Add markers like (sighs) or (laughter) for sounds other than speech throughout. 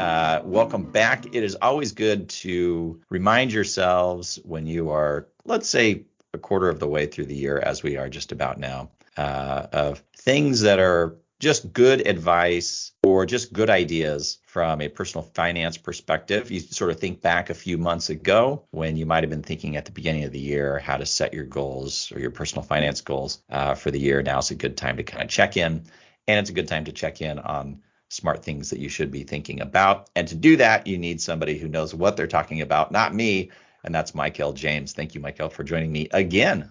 Uh, welcome back. It is always good to remind yourselves when you are, let's say, a quarter of the way through the year, as we are just about now, uh, of things that are just good advice or just good ideas from a personal finance perspective. You sort of think back a few months ago when you might have been thinking at the beginning of the year how to set your goals or your personal finance goals uh, for the year. Now is a good time to kind of check in, and it's a good time to check in on smart things that you should be thinking about. And to do that, you need somebody who knows what they're talking about, not me. And that's Mykail James. Thank you, Michael, for joining me again.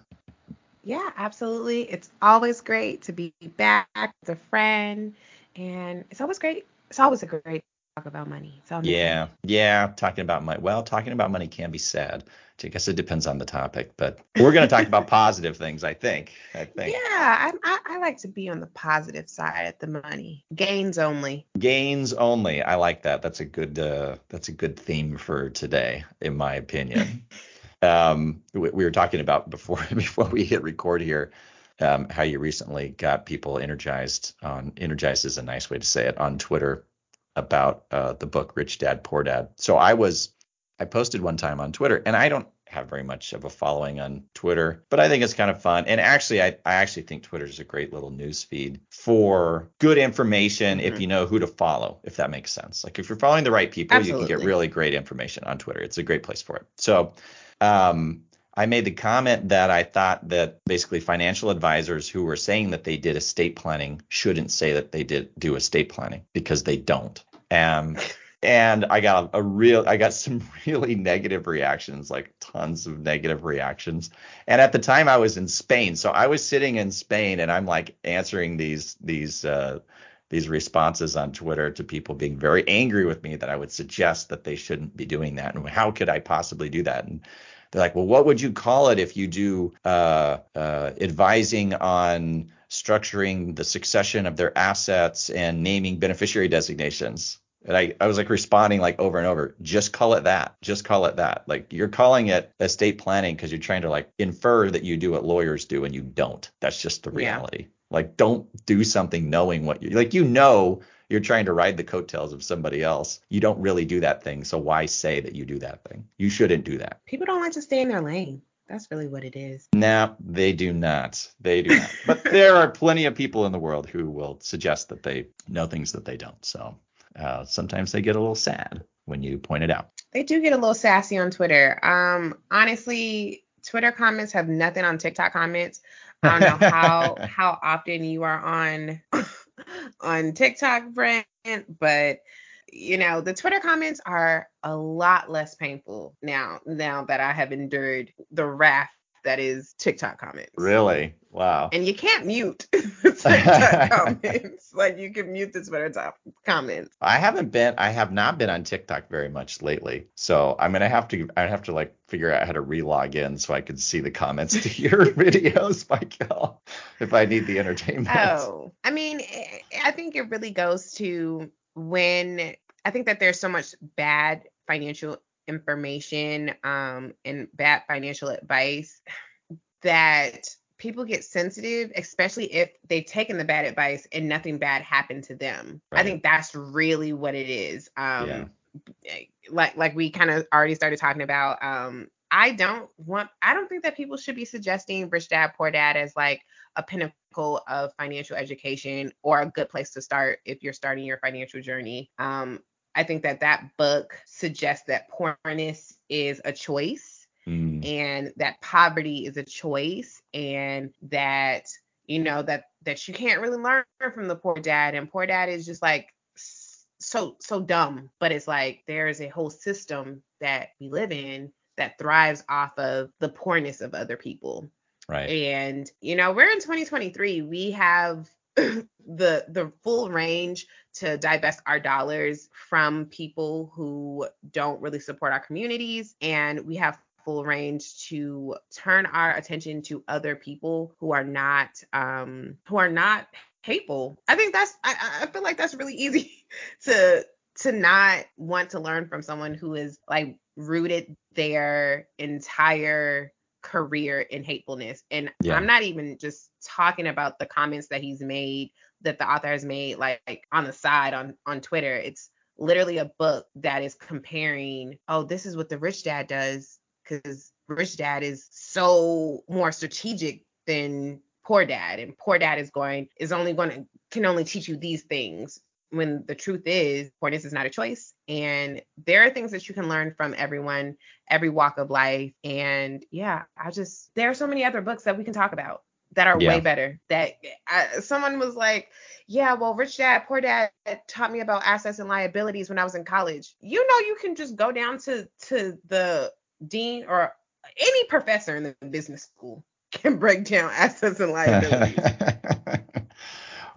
Yeah, absolutely. It's always great to be back with a friend. And it's always great. It's always a great talk about money. So yeah, yeah, talking about money. Well, talking about money can be sad. I guess it depends on the topic, but we're going to talk about (laughs) positive things. I think. I think. Yeah, I, I, I like to be on the positive side at the money. Gains only. Gains only. I like that. That's a good. Uh, that's a good theme for today, in my opinion. (laughs) um, we, we were talking about before (laughs) before we hit record here. Um, how you recently got people energized on energized is a nice way to say it on Twitter about uh, the book Rich Dad Poor Dad. So I was I posted one time on Twitter, and I don't have very much of a following on Twitter, but I think it's kind of fun. And actually, I, I actually think Twitter is a great little news feed for good information mm-hmm. if you know who to follow, if that makes sense. Like if you're following the right people, Absolutely. you can get really great information on Twitter. It's a great place for it. So, um, I made the comment that I thought that basically financial advisors who were saying that they did estate planning shouldn't say that they did do estate planning because they don't. Um, and I got a real I got some (laughs) really negative reactions, like tons of negative reactions. And at the time I was in Spain, so I was sitting in Spain and I'm like answering these these uh these responses on Twitter to people being very angry with me that I would suggest that they shouldn't be doing that and how could I possibly do that and they're like, well, what would you call it if you do uh, uh, advising on structuring the succession of their assets and naming beneficiary designations? And I, I was like responding like over and over, just call it that. Just call it that. Like you're calling it estate planning because you're trying to like infer that you do what lawyers do and you don't. That's just the reality. Yeah. Like don't do something knowing what you like you know you're trying to ride the coattails of somebody else. You don't really do that thing. So why say that you do that thing? You shouldn't do that. People don't like to stay in their lane. That's really what it is. No, they do not. They do not. but there are plenty of people in the world who will suggest that they know things that they don't. So uh, sometimes they get a little sad when you point it out. They do get a little sassy on Twitter. Um, honestly, Twitter comments have nothing on TikTok comments. I don't know how (laughs) how often you are on on TikTok, Brent, but you know the Twitter comments are a lot less painful now. Now that I have endured the wrath that is TikTok comments. Really? Wow. And you can't mute (laughs) (laughs) TikTok comments. Like you can mute the Twitter top comments. I haven't been I have not been on TikTok very much lately. So I'm gonna have to I have to like figure out how to relog in so I can see the comments to (laughs) your videos, Mykail, if I need the entertainment. Oh. I mean, eh, I think it really goes to when I think that there's so much bad financial information um, and bad financial advice that people get sensitive, especially if they've taken the bad advice and nothing bad happened to them. Right. I think that's really what it is. Um, yeah. Like like we kind of already started talking about. Um, I don't want. I don't think that people should be suggesting Rich Dad Poor Dad as like a pinnacle of financial education or a good place to start if you're starting your financial journey. Um, I think that that book suggests that poorness is a choice mm. and that poverty is a choice and that you know that that you can't really learn from the poor dad and poor dad is just like so so dumb but it's like there's a whole system that we live in that thrives off of the poorness of other people. Right. And you know we're in 2023 we have the the full range to divest our dollars from people who don't really support our communities. And we have full range to turn our attention to other people who are not um who are not hateful. I think that's i, I feel like that's really easy (laughs) to to not want to learn from someone who is like rooted their entire career in hatefulness. And yeah. I'm not even just talking about the comments that he's made that the author has made like, like on the side on on Twitter. It's literally a book that is comparing, oh, this is what the rich dad does cuz rich dad is so more strategic than poor dad and poor dad is going is only going to can only teach you these things when the truth is poorness is not a choice. And there are things that you can learn from everyone every walk of life. And yeah i just there are so many other books that we can talk about that are yeah. way better that I, someone was like yeah well rich dad poor dad taught me about assets and liabilities when i was in college. You know you can just go down to to the dean or any professor in the business school (laughs) can break down assets and (laughs) liabilities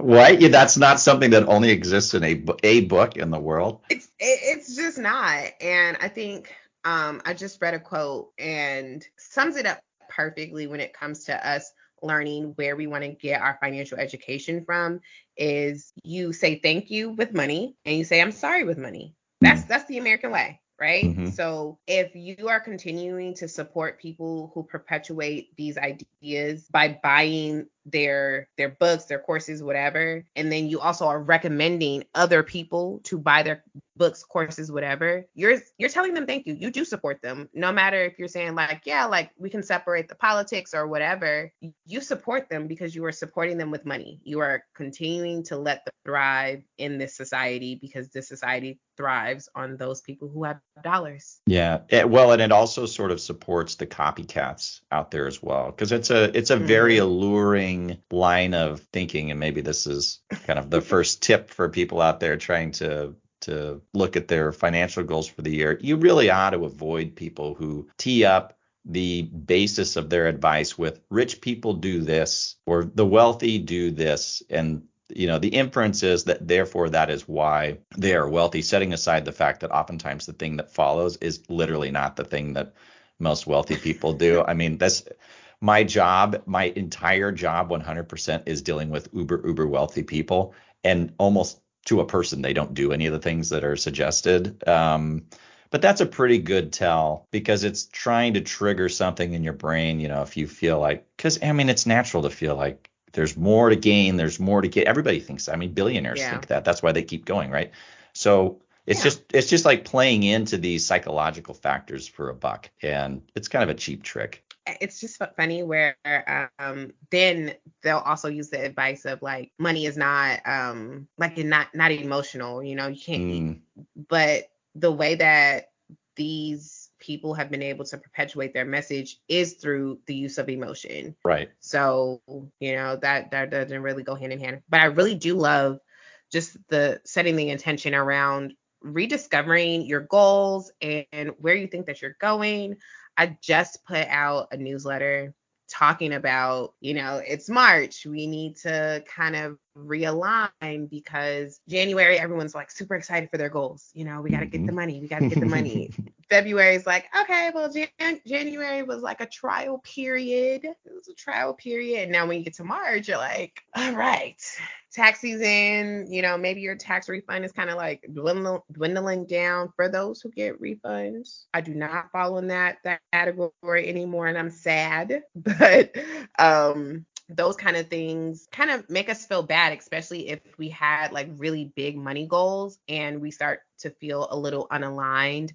Right? Yeah, that's not something that only exists in a a book in the world. It's it's just not. And I think um, I just read a quote and sums it up perfectly when it comes to us learning where we want to get our financial education from is you say thank you with money and you say I'm sorry with money. That's mm. that's the American way right? Mm-hmm. So if you are continuing to support people who perpetuate these ideas by buying their their books, their courses, whatever, and then you also are recommending other people to buy their books, courses, whatever, you're you're telling them thank you. You do support them. No matter if you're saying like, yeah, like we can separate the politics or whatever, you support them because you are supporting them with money. You are continuing to let them thrive in this society because this society thrives on those people who have dollars. Yeah. It, well, and it also sort of supports the copycats out there as well because it's a it's a mm-hmm. very alluring line of thinking and maybe this is kind of the (laughs) first tip for people out there trying to to look at their financial goals for the year, you really ought to avoid people who tee up the basis of their advice with rich people do this or the wealthy do this and you know the inference is that therefore that is why they are wealthy setting aside the fact that oftentimes the thing that follows is literally not the thing that most wealthy people do. I mean that's my job my entire job 100% is dealing with uber uber wealthy people and almost to a person they don't do any of the things that are suggested. Um, but that's a pretty good tell because it's trying to trigger something in your brain. You know, if you feel like, because I mean, it's natural to feel like there's more to gain, there's more to get. Everybody thinks. I mean, billionaires yeah. think that. That's why they keep going, right? So it's yeah. just it's just like playing into these psychological factors for a buck, and it's kind of a cheap trick it's just funny where um then they'll also use the advice of like money is not um like not not emotional you know you can't mm. but the way that these people have been able to perpetuate their message is through the use of emotion. Right. So you know that that doesn't really go hand in hand. But i really do love just the setting the intention around rediscovering your goals and where you think that you're going I just put out a newsletter talking about, you know, it's March. We need to kind of realign because January, everyone's like super excited for their goals. You know, we got to get the mm-hmm. money. We got to get the money. (laughs) February is like, okay, well, Jan- January was like a trial period. It was a trial period. And now when you get to March, you're like, all right, tax season, you know, maybe your tax refund is kind of like dwindling, dwindling down for those who get refunds. I do not fall in that that category anymore, and I'm sad. (laughs) But um, those kind of things kind of make us feel bad, especially if we had like really big money goals and we start to feel a little unaligned.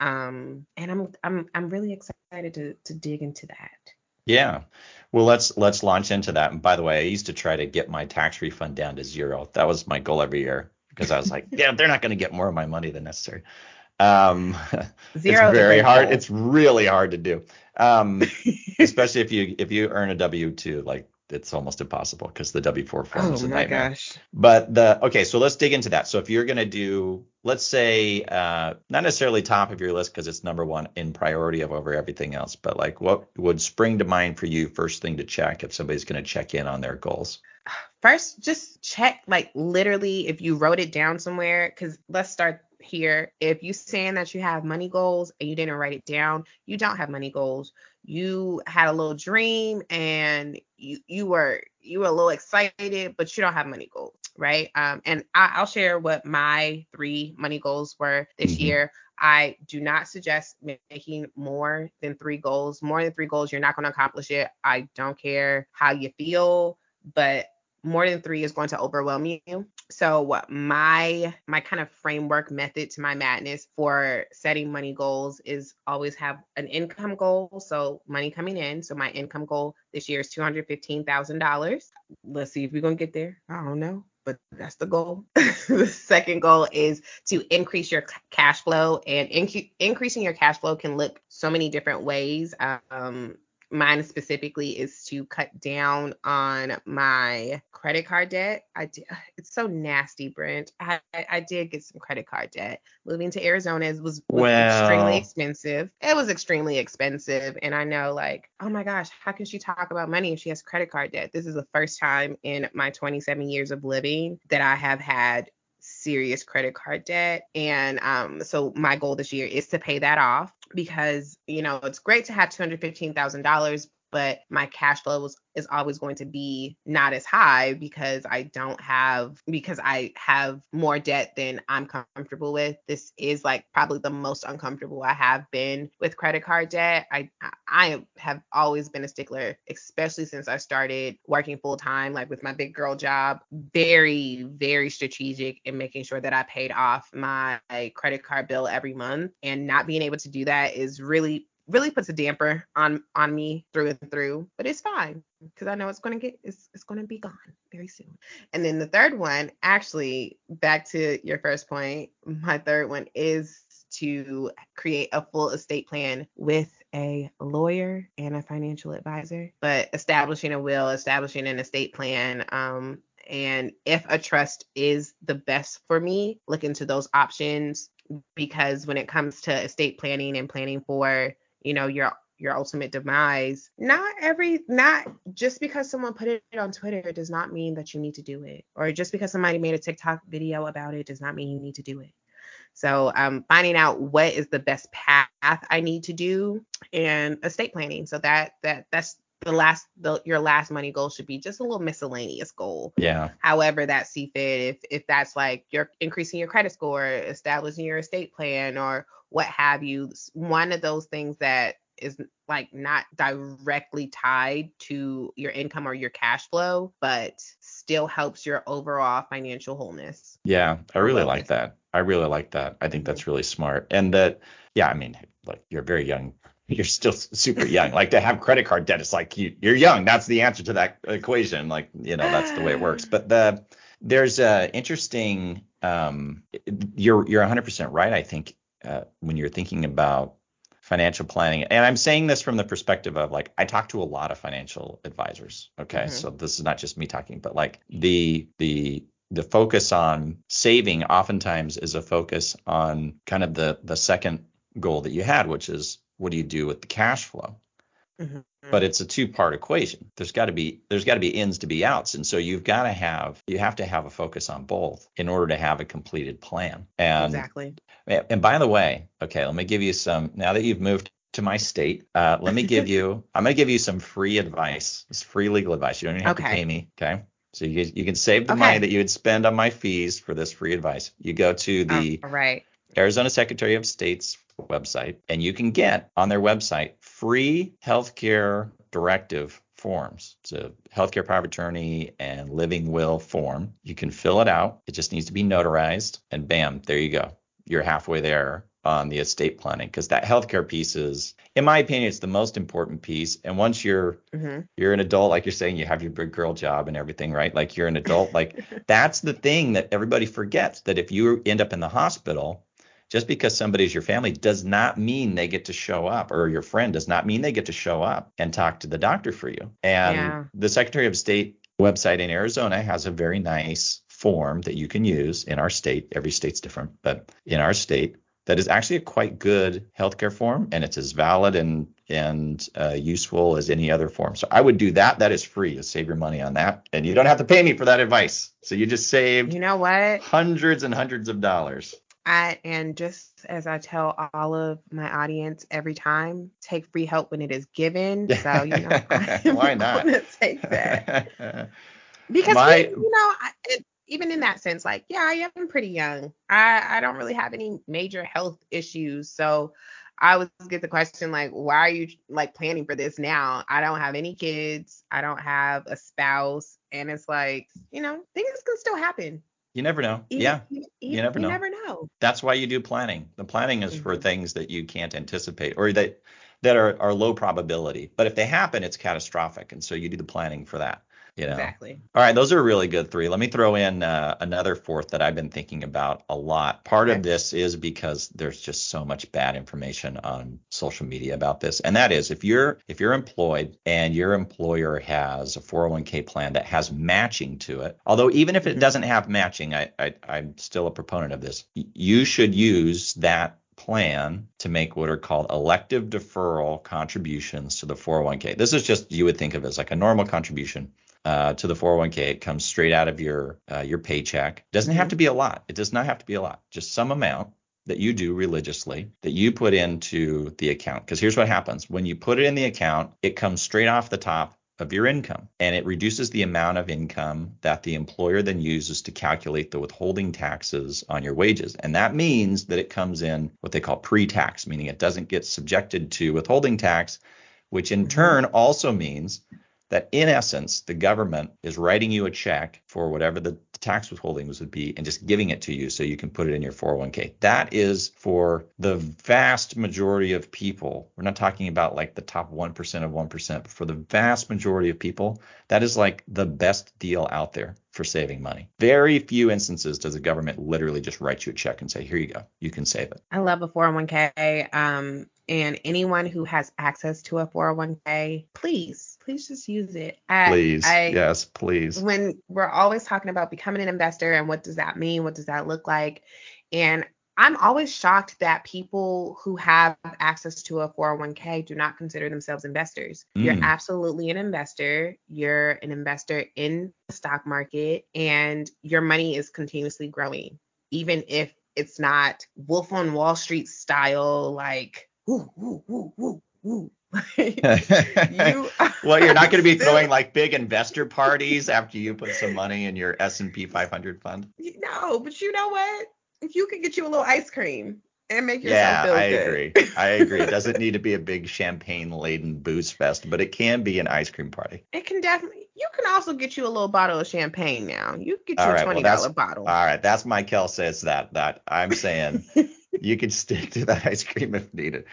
Um, and I'm I'm I'm really excited to to dig into that. Yeah. Well, let's let's launch into that. And by the way, I used to try to get my tax refund down to zero. That was my goal every year because I was like, (laughs) yeah, they're not going to get more of my money than necessary. Um, (laughs) zero it's very hard. Goal. It's really hard to do, um, (laughs) especially if you if you earn a W two like it's almost impossible because the W4 form oh, is a nightmare. Gosh. But the okay, so let's dig into that. So if you're gonna do, let's say, uh, not necessarily top of your list because it's number one in priority of over everything else, but like what would spring to mind for you first thing to check if somebody's gonna check in on their goals? first just check like literally if you wrote it down somewhere because let's start here if you saying that you have money goals and you didn't write it down you don't have money goals you had a little dream and you you were you were a little excited but you don't have money goals right um and I, will share what my three money goals were this mm-hmm. year I do not suggest making more than three goals. More than three goals, you're not going to accomplish it. I don't care how you feel, but more than three is going to overwhelm you. So my my kind of framework method to my madness for setting money goals is always have an income goal. So money coming in. So my income goal this year is two hundred fifteen thousand dollars. Let's see if we're gonna get there. I don't know but that's the goal. (laughs) the second goal is to increase your cash flow, and increasing your cash flow can look so many different ways. Um, mine specifically is to cut down on my credit card debt. I did, it's so nasty, Brent. I, I did get some credit card debt. Moving to Arizona was, was well. extremely expensive. It was extremely expensive. And I know, like, oh my gosh, how can she talk about money if she has credit card debt? This is the first time in my 27 years of living that I have had serious credit card debt. And um, so my goal this year is to pay that off because, you know, it's great to have $215,000, but my cash flow was is always going to be not as high because I don't have because I have more debt than I'm comfortable with. This is like probably the most uncomfortable I have been with credit card debt. I I have always been a stickler, especially since I started working full time like with my big girl job, very very strategic in making sure that I paid off my credit card bill every month and not being able to do that is really really puts a damper on on me through and through, but it's fine because I know it's gonna get it's it's gonna be gone very soon. And then the third one, actually, back to your first point, my third one is to create a full estate plan with a lawyer and a financial advisor, but establishing a will, establishing an estate plan, um, and if a trust is the best for me, look into those options because when it comes to estate planning and planning for you know your your ultimate demise not every not just because someone put it on twitter does not mean that you need to do it or just because somebody made a tiktok video about it does not mean you need to do it so um, finding out what is the best path i need to do and estate planning so that that that's the last the, your last money goal should be just a little miscellaneous goal. Yeah. However that see fit if if that's like you're increasing your credit score, establishing your estate plan or what have you, one of those things that is like not directly tied to your income or your cash flow, but still helps your overall financial wholeness. Yeah, I really like that. I really like that. I think that's really smart. And that, yeah, I mean, like you're very young (laughs) you're still super young. Like to have credit card debt, it's like you, you're young. That's the answer to that equation. Like you know, that's the way it works. (sighs) But the there's a interesting. Um, you're you're 100% right. I think uh, when you're thinking about financial planning, and I'm saying this from the perspective of like I talk to a lot of financial advisors. Okay, mm-hmm. so this is not just me talking, but like the the the focus on saving oftentimes is a focus on kind of the the second goal that you had, which is what do you do with the cash flow? Mm-hmm. But it's a two-part equation. There's got to be there's got to be ins to be outs, and so you've got to have you have to have a focus on both in order to have a completed plan. And exactly. And by the way, okay, let me give you some. Now that you've moved to my state, uh, let me give (laughs) you. I'm going to give you some free advice. It's free legal advice. You don't even have okay. to pay me. Okay. So you you can save the okay. money that you would spend on my fees for this free advice. You go to the oh, right. Arizona Secretary of State's website, and you can get on their website free healthcare directive forms. It's a healthcare power of attorney and living will form. You can fill it out. It just needs to be notarized, and bam, there you go. You're halfway there on the estate planning because that healthcare piece is, in my opinion, it's the most important piece. And once you're mm-hmm. you're an adult, like you're saying, you have your big girl job and everything, right? Like you're an adult, (laughs) like that's the thing that everybody forgets that if you end up in the hospital, just because somebody's your family does not mean they get to show up or your friend does not mean they get to show up and talk to the doctor for you. And yeah. the Secretary of State website in Arizona has a very nice form that you can use in our state. Every state's different, but in our state, that is actually a quite good healthcare form and it's as valid and and uh, useful as any other form. So I would do that. That is free. You save your money on that, and you don't have to pay me for that advice. So you just saved You know what? hundreds and hundreds of dollars. I and just as I tell all of my audience every time, take free help when it is given. (laughs) So you know, (laughs) Why not? take that (laughs) because My- we, you know, I, it, even in that sense, like yeah, I am pretty young. I I don't really have any major health issues, so I always get the question like, why are you like planning for this now? I don't have any kids. I don't have a spouse, and it's like, you know, things can still happen. you never know. Even- yeah, you, you never know. You never know. that's why you do planning. The planning is for Mhm. things that you can't anticipate or that that are, are low probability. But if they happen, it's catastrophic, and so you do the planning for that. You know. Exactly. All right, those are really good three. Let me throw in uh, another fourth that I've been thinking about a lot. Part of this is because there's just so much bad information on social media about this, and that is if you're if you're employed and your employer has a 401k plan that has matching to it, although even if it Mhm. doesn't have matching, I, I I'm still a proponent of this. You should use that plan to make what are called elective deferral contributions to the 401k. This is just you would think of as like a normal contribution uh, to the 401k. It comes straight out of your uh, your paycheck. Doesn't have Mhm. to be a lot. It does not have to be a lot. Just some amount that you do religiously that you put into the account. Because here's what happens when you put it in the account, it comes straight off the top of your income and it reduces the amount of income that the employer then uses to calculate the withholding taxes on your wages. And that means that it comes in what they call pre-tax, meaning it doesn't get subjected to withholding tax, which in Mhm. turn also means that in essence, the government is writing you a check for whatever the tax withholdings would be and just giving it to you so you can put it in your 401k. That is for the vast majority of people. We're not talking about like the top 1% of 1%, but for the vast majority of people, that is like the best deal out there for saving money. Very few instances does the government literally just write you a check and say, here you go, you can save it. I love a 401k. Um, and anyone who has access to a 401k, please, please just use it. I, Please. I, yes, please. When we're always talking about becoming an investor and what does that mean? What does that look like? And I'm always shocked that people who have access to a 401k do not consider themselves investors. You're Mm. absolutely an investor. You're an investor in the stock market and your money is continuously growing, even if it's not Wolf on Wall Street style, like, woo, woo, woo, woo, woo. You (laughs) (laughs) well, you're not going to be still- (laughs) throwing like big investor parties after you put some money in your S&P 500 fund. No, but you know what? If you could get you a little ice cream and make yourself Yeah, feel I good. agree. I agree. It doesn't need to be a big champagne laden booze fest, but it can be an ice cream party. It can definitely. You can also get you a little bottle of champagne now. You get you All a right, well, twenty dollar dollar bottle. All right, that's Mykail says that. That I'm saying you can stick to that ice cream if needed.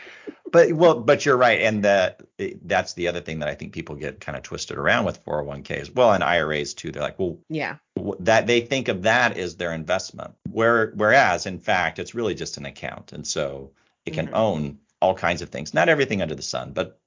But well, but you're right, and that that's the other thing that I think people get kind of twisted around with 401ks. Well, and IRAs too. They're like, well, yeah. that they think of that as their investment where whereas in fact it's really just an account and so it can Mhm. own all kinds of things not everything under the sun but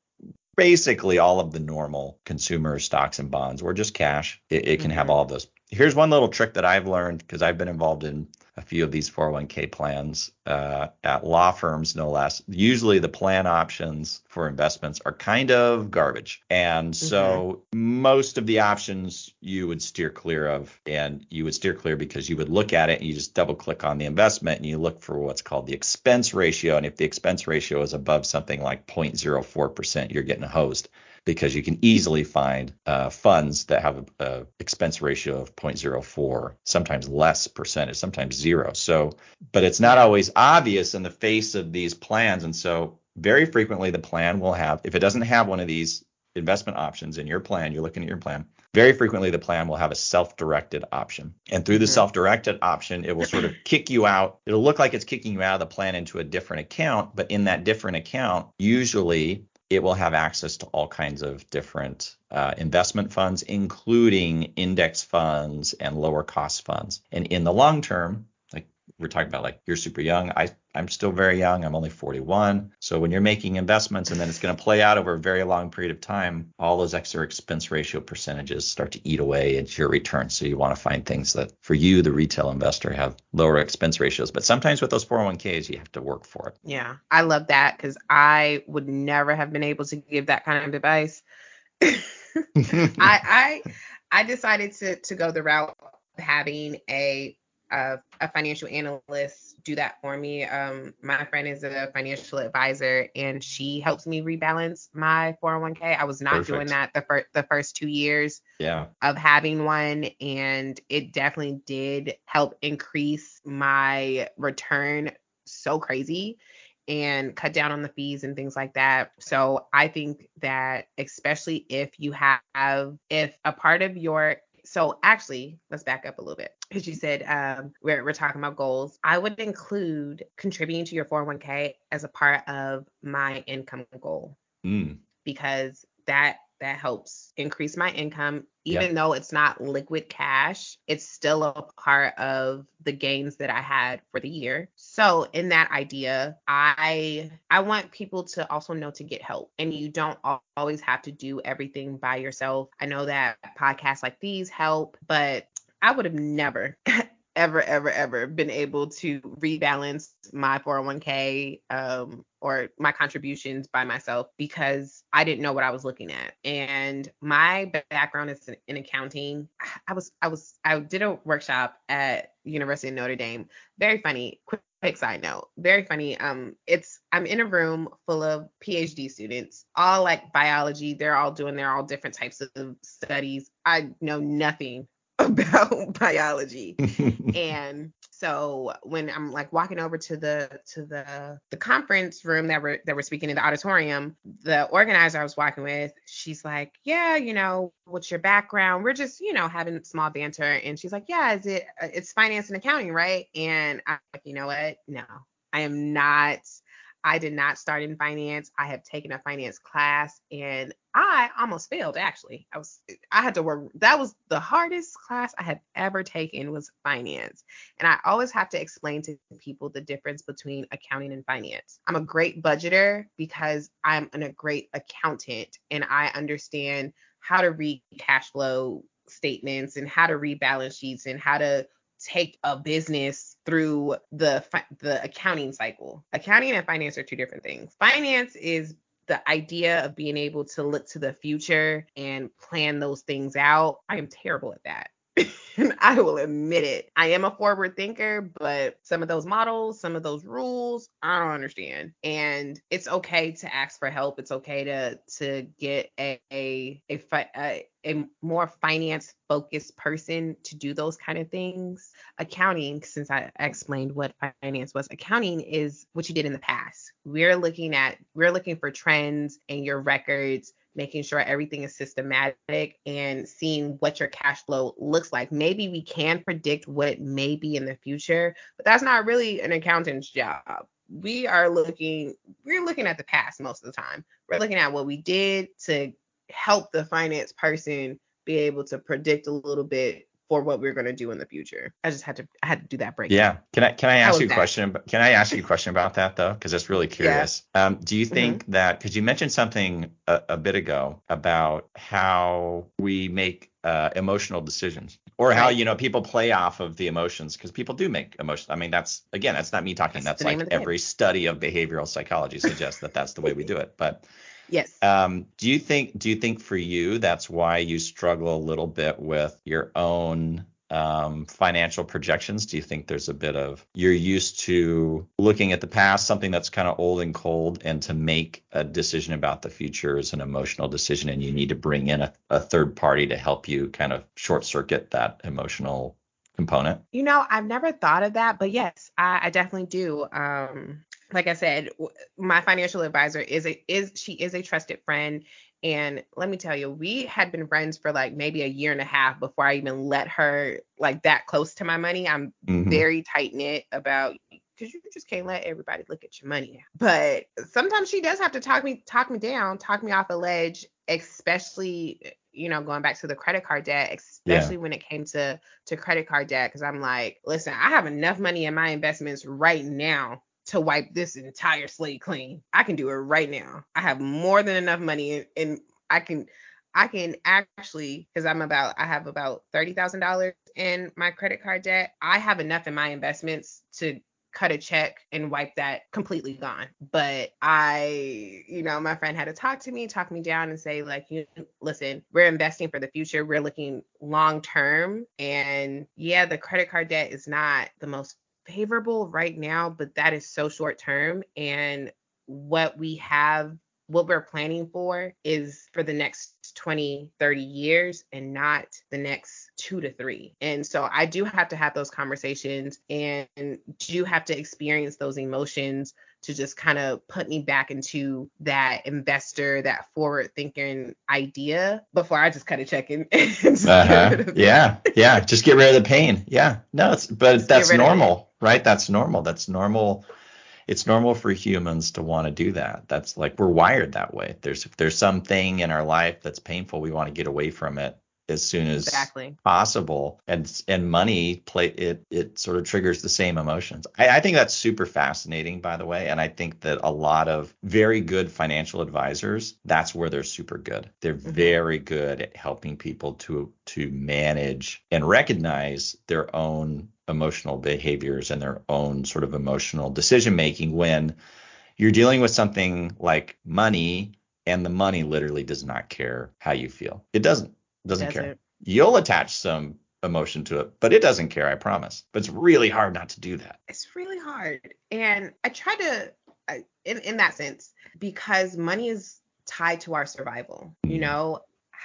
basically all of the normal consumer stocks and bonds or just cash it, it can have Mhm. all of those here's one little trick that i've learned because i've been involved in a few of these 401k plans uh, at law firms no less. Usually the plan options for investments are kind of garbage. And so most of the options you would steer clear of and you would steer clear because you would look at it and you just double click on the investment and you look for what's called the expense ratio. And if the expense ratio is above something like 0.04% you're getting a hosed because you can easily find uh, funds that have a, a expense ratio of 0.04 sometimes less percentage sometimes zero. So but it's not always obvious in the face of these plans. And so very frequently the plan will have if it doesn't have one of these investment options in your plan you're looking at your plan very frequently the plan will have a self-directed option. And through the Mhm. self-directed option it will sort of kick you out. It'll look like it's kicking you out of the plan into a different account but in that different account usually it will have access to all kinds of different uh, investment funds including index funds and lower cost funds. And in the long term we're talking about like you're super young. I I'm still very young. I'm only 41. So when you're making investments and then it's going to play out over a very long period of time, all those extra expense ratio percentages start to eat away into your return. So you want to find things that for you, the retail investor, have lower expense ratios. But sometimes with those 401ks, you have to work for it. Yeah, I love that because I would never have been able to give that kind of advice. (laughs) I I I decided to to go the route of having a a, a financial analyst do that for me. Um, my friend is a financial advisor and she helps me rebalance my 401k. I was not Perfect. doing that the first the first two years yeah. of having one, and it definitely did help increase my return so crazy and cut down on the fees and things like that. So I think that especially if you have if a part of your so actually, let's back up a little bit because you said um, we're, we're talking about goals. I would include contributing to your 401k as a part of my income goal mm. because that that helps increase my income even though it's not liquid cash it's still a part of the gains that i had for the year. So in that idea i i want people to also know to get help and you don't always have to do everything by yourself. I know that podcasts like these help but I would have never (laughs) ever, ever, ever been able to rebalance my 401k um, or my contributions by myself because I didn't know what I was looking at. And my background is in, in accounting. (sighs) I was, I was, I did a workshop at University of Notre Dame. Very funny. Quick quick side note very funny um it's i'm in a room full of phd students all like biology they're all doing they're all different types of studies i know nothing about (laughs) biology. (laughs) and so when I'm like walking over to the to the the conference room that we're that we're speaking in the auditorium, the organizer I was walking with, she's like, "Yeah, you know, what's your background? We're just, you know, having small banter." And she's like, "Yeah, is it uh, it's finance and accounting, right?" And I'm like, "You know what? No. I am not I did not start in finance. I have taken a finance class and I almost failed actually. I was I had to work that was the hardest class I have ever taken was finance. And I always have to explain to people the difference between accounting and finance. I'm a great budgeter because I'm an, a great accountant and I understand how to read cash flow statements and how to read balance sheets and how to take a business through the the accounting cycle. Accounting and finance are two different things. Finance is the idea of being able to look to the future and plan those things out. I am terrible at that. (laughs) I will admit it. I am a forward thinker, but some of those models, some of those rules, I don't understand. And it's okay to ask for help. It's okay to to get a a a, a, more finance focused person to do those kind of things. Accounting, since I explained what finance was, accounting is what you did in the past. We're looking at we're looking for trends and your records making sure everything is systematic and seeing what your cash flow looks like. Maybe we can predict what it may be in the future, but that's not really an accountant's job. We are looking we're looking at the past most of the time. We're looking at what we did to help the finance person be able to predict a little bit for what we're going to do in the future. I just had to I had to do that break. Yeah. Can I can I ask you a that? question? Can I ask you a question about that though? Because it's really curious. Yeah. Um, do you think mm-hmm. that because you mentioned something a, a, bit ago about how we make uh, emotional decisions or how you know people play off of the emotions because people do make emotions. I mean that's again that's not me talking. That's, that's like every study of behavioral psychology suggests that that's the way we do it. But Yes. Um, do you think do you think for you that's why you struggle a little bit with your own um, financial projections? Do you think there's a bit of you're used to looking at the past, something that's kind of old and cold, and to make a decision about the future is an emotional decision, and you need to bring in a, a third party to help you kind of short circuit that emotional component? You know, I've never thought of that, but yes, I, I definitely do. Um, like I said, my financial advisor is a is she is a trusted friend. And let me tell you, we had been friends for like maybe a year and a half before I even let her like that close to my money. I'm mm-hmm. very tight knit about because you just can't let everybody look at your money. But sometimes she does have to talk me talk me down, talk me off a ledge, especially you know, going back to the credit card debt, especially yeah. when it came to to credit card debt, because I'm like, listen, I have enough money in my investments right now to wipe this entire slate clean. I can do it right now. I have more than enough money and I can I can actually because I'm about I have about thirty thousand dollars in my credit card debt. I have enough in my investments to cut a check and wipe that completely gone. But I, you know, my friend had to talk to me, talk me down and say, like, you listen, we're investing for the future. We're looking long term. And yeah, the credit card debt is not the most favorable right now, but that is so short term. And what we have what we're planning for is for the next 20, 30 years and not the next two to three. And so I do have to have those conversations and do have to experience those emotions to just kind of put me back into that investor, that forward thinking idea before I just kind of check in. (laughs) uh-huh. (laughs) Yeah. Yeah. Just get rid of the pain. Yeah. No, it's, but just that's normal, right? That's normal. That's normal it's normal for humans to want to do that. That's like we're wired that way. There's if there's something in our life that's painful, we want to get away from it as soon as exactly. possible. And and money play it it sort of triggers the same emotions. I, I think that's super fascinating, by the way. And I think that a lot of very good financial advisors, that's where they're super good. They're mm-hmm. very good at helping people to to manage and recognize their own emotional behaviors and their own sort of emotional decision making when you're dealing with something like money and the money literally does not care how you feel. It doesn't. Doesn't, doesn't. care. You'll attach some emotion to it, but it doesn't care, I promise. But it's really hard not to do that. It's really hard. And I try to in in that sense because money is tied to our survival. You mm. know,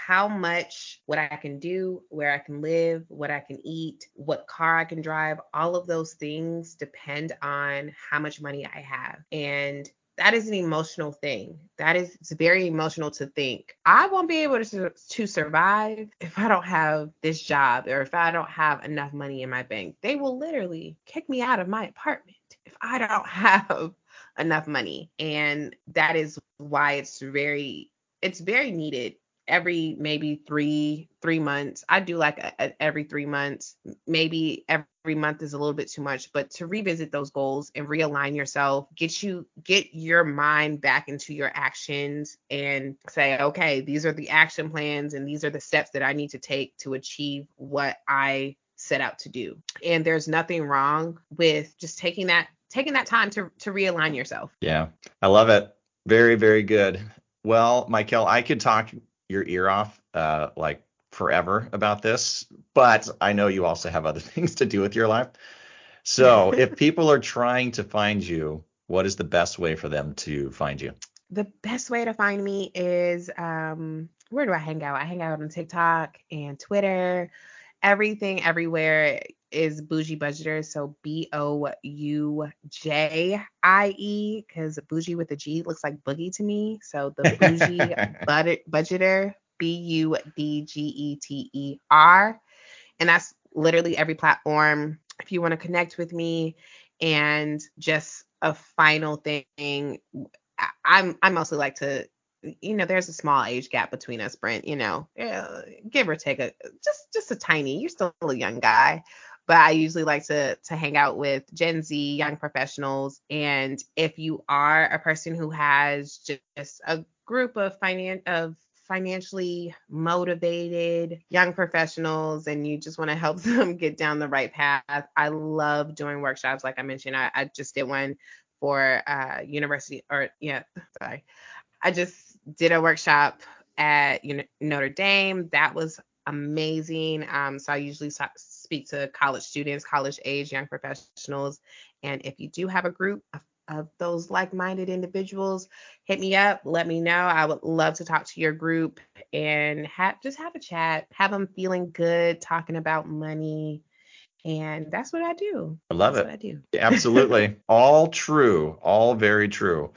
how much, what I can do, where I can live, what I can eat, what car I can drive, all of those things depend on how much money I have. And that is an emotional thing. That is it's very emotional to think. I won't be able to to survive if I don't have this job or if I don't have enough money in my bank. They will literally kick me out of my apartment if I don't (laughs) have enough money. And that is why it's very it's very needed every maybe three three months. I do like a, a, every three months. Maybe every month is a little bit too much but to revisit those goals and realign yourself get you get your mind back into your actions and say okay these are the action plans and these are the steps that i need to take to achieve what i set out to do. And there's nothing wrong with just taking that taking that time to to realign yourself. Yeah. I love it. Very very good. Well, Mykail, I could talk your ear off uh, like forever about this, but I know you also have other (laughs) things to do with your life. So if (laughs) people are trying to find you, what is the best way for them to find you? The best way to find me is um, where do I hang out? I hang out on TikTok and Twitter. Everything everywhere is boujie budgeter. So B O U J I E, because bougie with a G looks like boogie to me. So the boujie (laughs) budgeter, B U D G E T E R. And that's literally every platform. If you want to connect with me, and just a final thing, I'm I mostly like to you know, there's a small age gap between us, Brent. You know, give or take a just just a tiny. You're still a young guy, but I usually like to to hang out with Gen Z young professionals. And if you are a person who has just a group of finan- of financially motivated young professionals and you just want to help (laughs) them get down the right path, I love doing workshops. Like I mentioned, I, I just did one for uh, university or yeah, (laughs) sorry. I just did a workshop at you know, Notre Dame. That was amazing. Um, so I usually speak to college students, college age young professionals. And if you do have a group of, of those like minded individuals, hit me up, let me know. I would love to talk to your group and have just have a chat, have them feeling good, talking about money. And that's what I do. I love that's it. I do. Absolutely. (laughs) all true. All very true.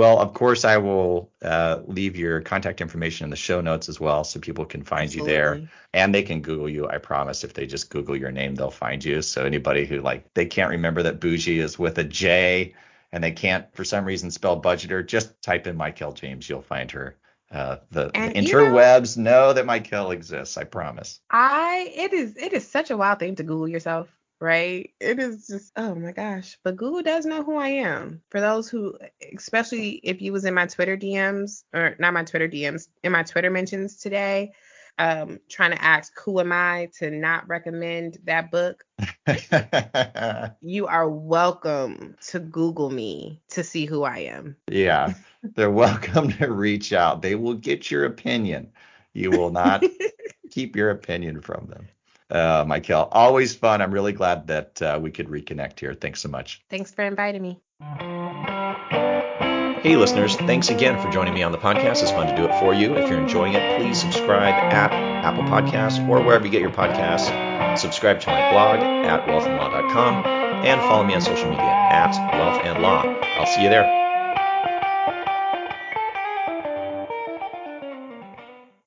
Well, of course, I will uh, leave your contact information in the show notes as well, so people can find Absolutely. you there, and they can Google you. I promise, if they just Google your name, they'll find you. So anybody who like they can't remember that boujie is with a J, and they can't for some reason spell budgeter, just type in Mykail James, you'll find her Uh, the, the And, you know- interwebs know that Michael exists. I promise. I it is it is such a wild thing to Google yourself, right? It is just oh my gosh. But Google does know who I am. For those who especially if you was in my Twitter DMs or not my Twitter DMs, in my Twitter mentions today, um, trying to ask who am I to not recommend that book. (laughs) You are welcome to Google me to see who I am. yeah, they're welcome to reach out. They will get your opinion. You will not (laughs) keep your opinion from them. Uh, Mykail, always fun. I'm really glad that uh, we could reconnect here. Thanks so much. Thanks for inviting me. Hey, listeners, thanks again for joining me on the podcast. It's fun to do it for you. If you're enjoying it, please subscribe at Apple Podcasts or wherever you get your podcasts. Subscribe to my blog at wealthandlaw.com and follow me on social media at wealth and law. I'll see you there.